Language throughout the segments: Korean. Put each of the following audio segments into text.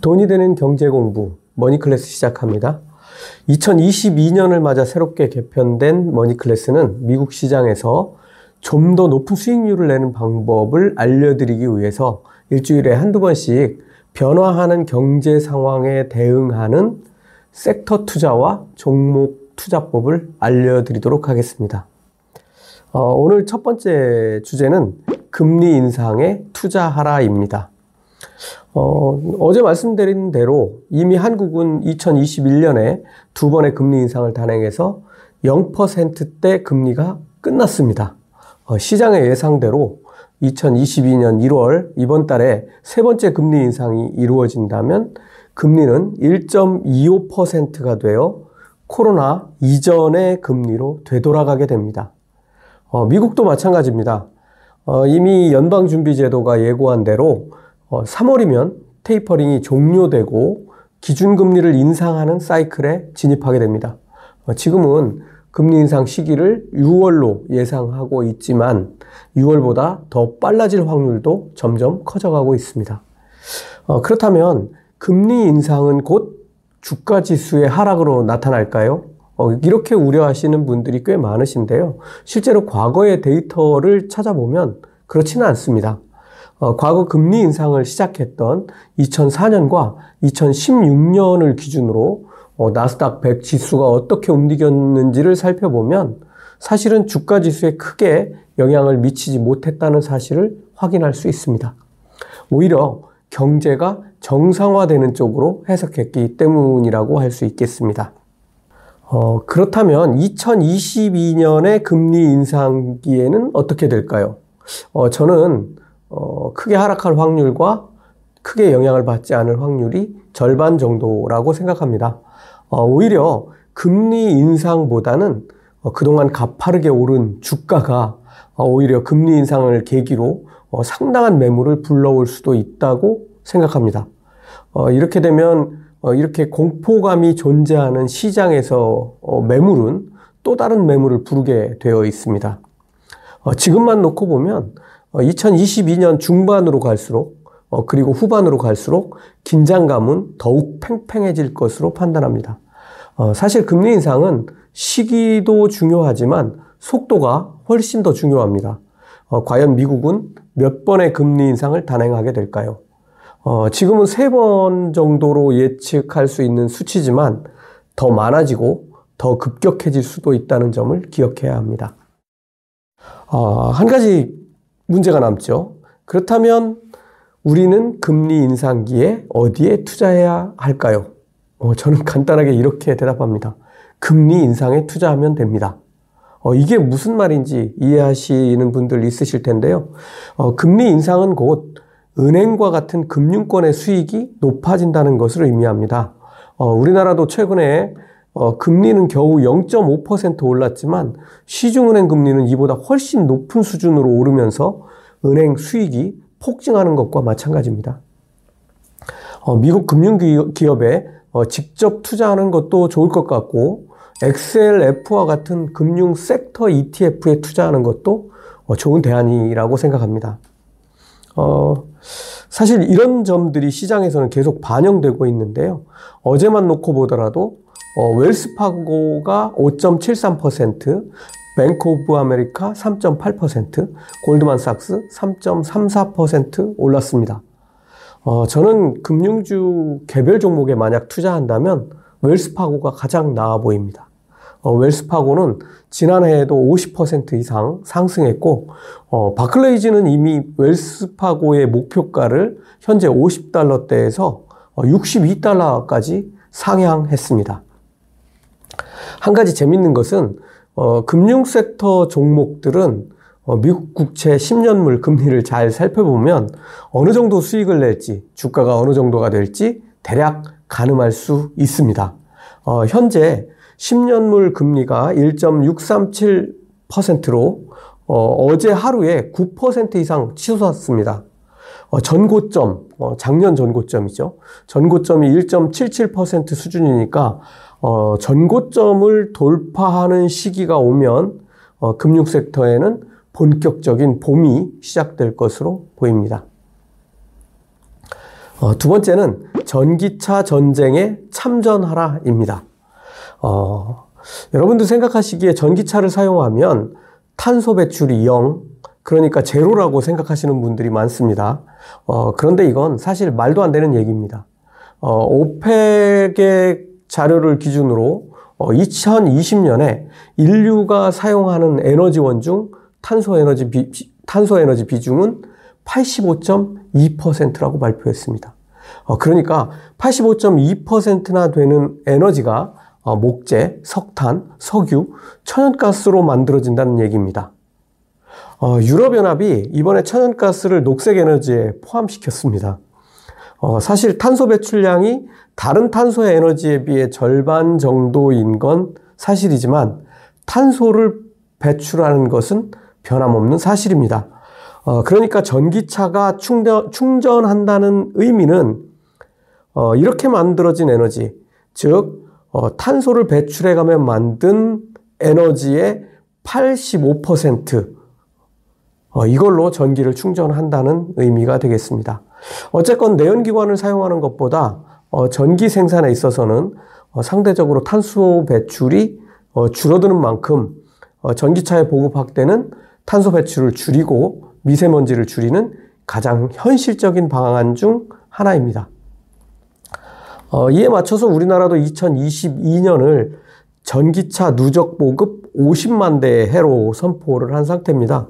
돈이 되는 경제 공부 머니클래스 시작합니다. 2022년을 맞아 새롭게 개편된 머니클래스는 미국 시장에서 좀 더 높은 수익률을 내는 방법을 알려드리기 위해서 일주일에 한두 번씩 변화하는 경제 상황에 대응하는 섹터 투자와 종목 투자법을 알려드리도록 하겠습니다. 어, 오늘 첫 번째 주제는 금리 인상에 투자하라입니다. 어, 어제 말씀드린 대로 이미 한국은 2021년에 두 번의 금리 인상을 단행해서 0%대 금리가 끝났습니다. 어, 시장의 예상대로 2022년 1월 이번 달에 세 번째 금리 인상이 이루어진다면 금리는 1.25%가 되어 코로나 이전의 금리로 되돌아가게 됩니다. 어, 미국도 마찬가지입니다. 어, 이미 연방준비제도가 예고한 대로 어, 3월이면 테이퍼링이 종료되고 기준금리를 인상하는 사이클에 진입하게 됩니다. 어, 지금은 금리 인상 시기를 6월로 예상하고 있지만 6월보다 더 빨라질 확률도 점점 커져가고 있습니다. 어, 그렇다면 금리 인상은 곧 주가 지수의 하락으로 나타날까요? 어, 이렇게 우려하시는 분들이 꽤 많으신데요. 실제로 과거의 데이터를 찾아보면 그렇지는 않습니다. 어, 과거 금리 인상을 시작했던 2004년과 2016년을 기준으로 어, 나스닥 100 지수가 어떻게 움직였는지를 살펴보면 사실은 주가 지수에 크게 영향을 미치지 못했다는 사실을 확인할 수 있습니다. 오히려 경제가 정상화되는 쪽으로 해석했기 때문이라고 할 수 있겠습니다. 어, 그렇다면 2022년의 금리 인상기에는 어떻게 될까요? 어, 저는 어, 크게 하락할 확률과 크게 영향을 받지 않을 확률이 절반 정도라고 생각합니다. 어, 오히려 금리 인상보다는 어, 그동안 가파르게 오른 주가가 어, 오히려 금리 인상을 계기로 어, 상당한 매물을 불러올 수도 있다고 생각합니다. 어, 이렇게 되면 어, 이렇게 공포감이 존재하는 시장에서 어, 매물은 또 다른 매물을 부르게 되어 있습니다. 어, 지금만 놓고 보면 2022년 중반으로 갈수록 그리고 후반으로 갈수록 긴장감은 더욱 팽팽해질 것으로 판단합니다. 사실 금리 인상은 시기도 중요하지만 속도가 훨씬 더 중요합니다. 과연 미국은 몇 번의 금리 인상을 단행하게 될까요? 어, 지금은 세 번 정도로 예측할 수 있는 수치지만 더 많아지고 더 급격해질 수도 있다는 점을 기억해야 합니다. 어, 한 가지 문제가 남죠. 그렇다면 우리는 금리 인상기에 어디에 투자해야 할까요? 어, 저는 간단하게 이렇게 대답합니다. 금리 인상에 투자하면 됩니다. 어, 이게 무슨 말인지 이해하시는 분들 있으실 텐데요. 어, 금리 인상은 곧 은행과 같은 금융권의 수익이 높아진다는 것을 의미합니다. 어, 우리나라도 최근에 어, 금리는 겨우 0.5% 올랐지만 시중은행 금리는 이보다 훨씬 높은 수준으로 오르면서 은행 수익이 폭증하는 것과 마찬가지입니다. 어, 미국 금융기업에 어, 직접 투자하는 것도 좋을 것 같고 XLF와 같은 금융 섹터 ETF에 투자하는 것도 어, 좋은 대안이라고 생각합니다. 어, 사실 이런 점들이 시장에서는 계속 반영되고 있는데요. 어제만 놓고 보더라도 어, 웰스파고가 5.73%, 뱅크 오브 아메리카 3.8%, 골드만삭스 3.34% 올랐습니다. 어, 저는 금융주 개별 종목에 만약 투자한다면 웰스파고가 가장 나아 보입니다. 어, 웰스파고는 지난해에도 50% 이상 상승했고 어, 바클레이즈는 이미 웰스파고의 목표가를 현재 50달러대에서 62달러까지 어, 상향했습니다. 한 가지 재밌는 것은 어, 금융 섹터 종목들은 어, 미국 국채 10년물 금리를 잘 살펴보면 어느 정도 수익을 낼지 주가가 어느 정도가 될지 대략 가늠할 수 있습니다. 어, 현재 10년물 금리가 1.637%로 어, 제 하루에 9% 이상 치솟았습니다. 어, 전고점, 어, 작년 전고점이죠. 전고점이 1.77% 수준이니까 어, 전고점을 돌파하는 시기가 오면 어, 금융 섹터에는 본격적인 봄이 시작될 것으로 보입니다. 어, 두 번째는 전기차 전쟁에 참전하라입니다. 어, 여러분들 생각하시기에 전기차를 사용하면 탄소 배출이 0, 그러니까 제로라고 생각하시는 분들이 많습니다. 어, 그런데 이건 사실 말도 안 되는 얘기입니다. 어, 오펙의 자료를 기준으로 어, 2020년에 인류가 사용하는 에너지원 중 탄소 에너지 비, 탄소 에너지 비중은 85.2%라고 발표했습니다. 어, 그러니까 85.2%나 되는 에너지가 어, 목재, 석탄, 석유, 천연가스로 만들어진다는 얘기입니다. 어, 유럽연합이 이번에 천연가스를 녹색 에너지에 포함시켰습니다. 어, 사실 탄소 배출량이 다른 탄소 에너지에 비해 절반 정도인 건 사실이지만 탄소를 배출하는 것은 변함없는 사실입니다. 어, 그러니까 전기차가 충전, 충전한다는 의미는 어, 이렇게 만들어진 에너지, 즉 어, 탄소를 배출해가며 만든 에너지의 85% 어, 이걸로 전기를 충전한다는 의미가 되겠습니다. 어쨌건 내연기관을 사용하는 것보다 어, 전기 생산에 있어서는 어, 상대적으로 탄소 배출이 어, 줄어드는 만큼 어, 전기차의 보급 확대는 탄소 배출을 줄이고 미세먼지를 줄이는 가장 현실적인 방안 중 하나입니다. 어, 이에 맞춰서 우리나라도 2022년을 전기차 누적 보급 50만 대 해로 선포를 한 상태입니다.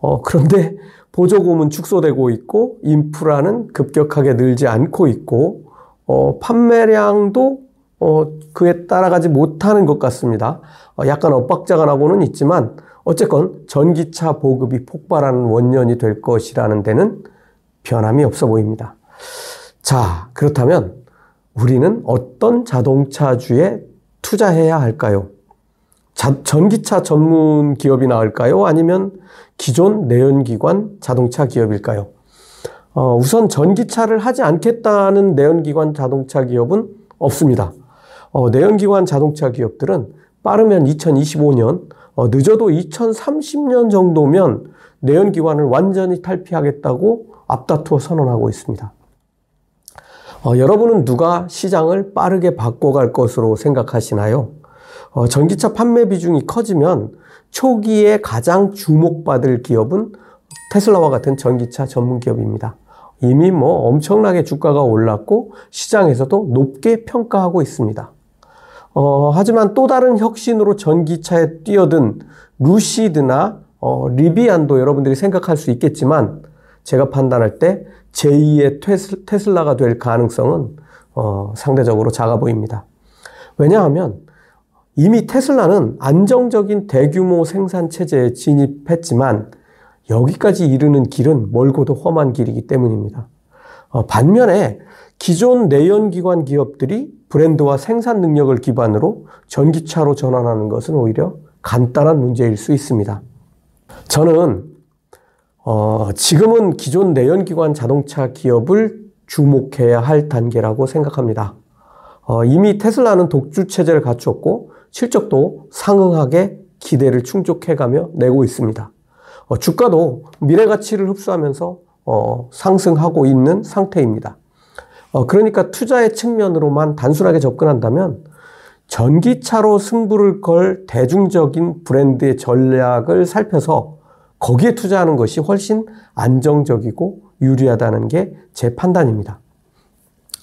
어, 그런데 보조금은 축소되고 있고 인프라는 급격하게 늘지 않고 있고 어, 판매량도 어, 그에 따라가지 못하는 것 같습니다. 어, 약간 엇박자가 나고는 있지만 어쨌건 전기차 보급이 폭발하는 원년이 될 것이라는 데는 변함이 없어 보입니다. 자, 그렇다면 우리는 어떤 자동차주에 투자해야 할까요? 자, 전기차 전문 기업이 나을까요? 아니면 기존 내연기관 자동차 기업일까요? 어, 우선 전기차를 하지 않겠다는 내연기관 자동차 기업은 없습니다. 어, 내연기관 자동차 기업들은 빠르면 2025년, 어, 늦어도 2030년 정도면 내연기관을 완전히 탈피하겠다고 앞다투어 선언하고 있습니다. 어, 여러분은 누가 시장을 빠르게 바꿔갈 것으로 생각하시나요? 어, 전기차 판매 비중이 커지면 초기에 가장 주목받을 기업은 테슬라와 같은 전기차 전문 기업입니다. 이미 뭐 엄청나게 주가가 올랐고 시장에서도 높게 평가하고 있습니다. 어, 하지만 또 다른 혁신으로 전기차에 뛰어든 루시드나 어, 리비안도 여러분들이 생각할 수 있겠지만 제가 판단할 때 제2의 테슬라가 될 가능성은 어, 상대적으로 작아 보입니다. 왜냐하면 이미 테슬라는 안정적인 대규모 생산 체제에 진입했지만 여기까지 이르는 길은 멀고도 험한 길이기 때문입니다. 어, 반면에 기존 내연기관 기업들이 브랜드와 생산 능력을 기반으로 전기차로 전환하는 것은 오히려 간단한 문제일 수 있습니다. 저는 어, 지금은 기존 내연기관 자동차 기업을 주목해야 할 단계라고 생각합니다. 어, 이미 테슬라는 독주 체제를 갖추었고 실적도 상응하게 기대를 충족해가며 내고 있습니다. 어, 주가도 미래 가치를 흡수하면서 어, 상승하고 있는 상태입니다. 어, 그러니까 투자의 측면으로만 단순하게 접근한다면 전기차로 승부를 걸 대중적인 브랜드의 전략을 살펴서 거기에 투자하는 것이 훨씬 안정적이고 유리하다는 게 제 판단입니다.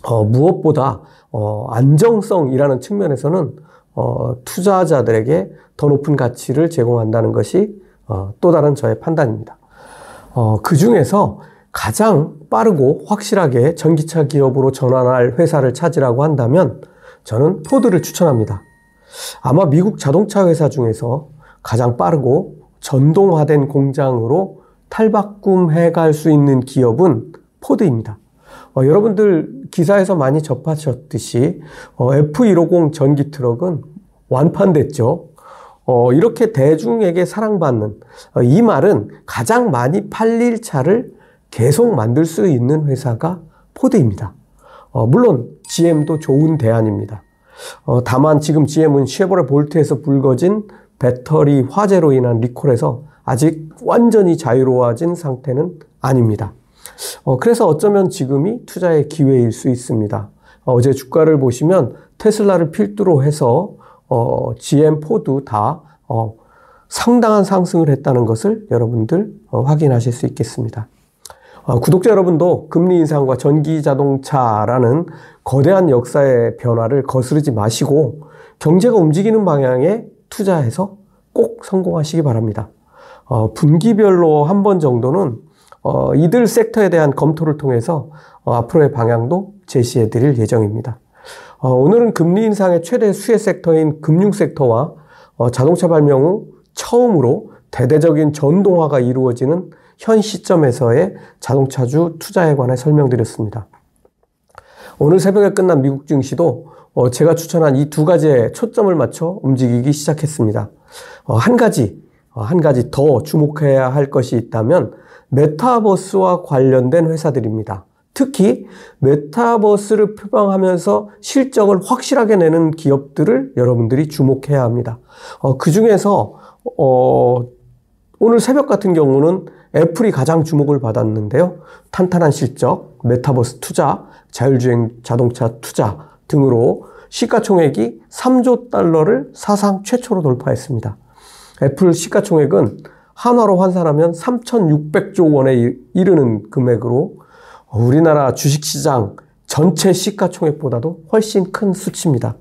어, 무엇보다 어, 안정성이라는 측면에서는 어, 투자자들에게 더 높은 가치를 제공한다는 것이 어, 또 다른 저의 판단입니다. 어, 그 중에서 가장 빠르고 확실하게 전기차 기업으로 전환할 회사를 찾으라고 한다면 저는 포드를 추천합니다. 아마 미국 자동차 회사 중에서 가장 빠르고 전동화된 공장으로 탈바꿈해 갈 수 있는 기업은 포드입니다. 어, 여러분들 기사에서 많이 접하셨듯이 어, F150 전기 트럭은 완판됐죠. 어, 이렇게 대중에게 사랑받는 어, 이 말은 가장 많이 팔릴 차를 계속 만들 수 있는 회사가 포드입니다. 어, 물론 GM도 좋은 대안입니다. 어, 다만 지금 GM은 쉐보레 볼트에서 불거진 배터리 화재로 인한 리콜에서 아직 완전히 자유로워진 상태는 아닙니다. 어, 그래서 어쩌면 지금이 투자의 기회일 수 있습니다. 어, 제 주가를 보시면 테슬라를 필두로 해서 어, GM, 포드 다 어, 상당한 상승을 했다는 것을 여러분들 어, 확인하실 수 있겠습니다. 어, 구독자 여러분도 금리 인상과 전기 자동차라는 거대한 역사의 변화를 거스르지 마시고 경제가 움직이는 방향에 투자해서 꼭 성공하시기 바랍니다. 어, 분기별로 한 번 정도는 어, 이들 섹터에 대한 검토를 통해서 어, 앞으로의 방향도 제시해 드릴 예정입니다. 어, 오늘은 금리 인상의 최대 수혜 섹터인 금융 섹터와 어, 자동차 발명 후 처음으로 대대적인 전동화가 이루어지는 현 시점에서의 자동차주 투자에 관해 설명드렸습니다. 오늘 새벽에 끝난 미국 증시도 어, 제가 추천한 이 두 가지에 초점을 맞춰 움직이기 시작했습니다. 어, 한 가지, 어, 한 가지 더 주목해야 할 것이 있다면 메타버스와 관련된 회사들입니다. 특히 메타버스를 표방하면서 실적을 확실하게 내는 기업들을 여러분들이 주목해야 합니다. 어, 그 중에서 어, 오늘 새벽 같은 경우는 애플이 가장 주목을 받았는데요. 탄탄한 실적, 메타버스 투자, 자율주행 자동차 투자 등으로 시가총액이 3조 달러를 사상 최초로 돌파했습니다. 애플 시가총액은 한화로 환산하면 3,600조 원에 이르는 금액으로 우리나라 주식시장 전체 시가총액보다도 훨씬 큰 수치입니다.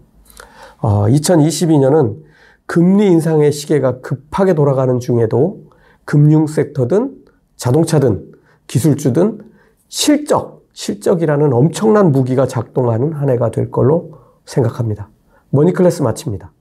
어, 2022년은 금리 인상의 시계가 급하게 돌아가는 중에도 금융 섹터든 자동차든 기술주든 실적, 실적이라는 엄청난 무기가 작동하는 한 해가 될 걸로 생각합니다. 머니클래스 마칩니다.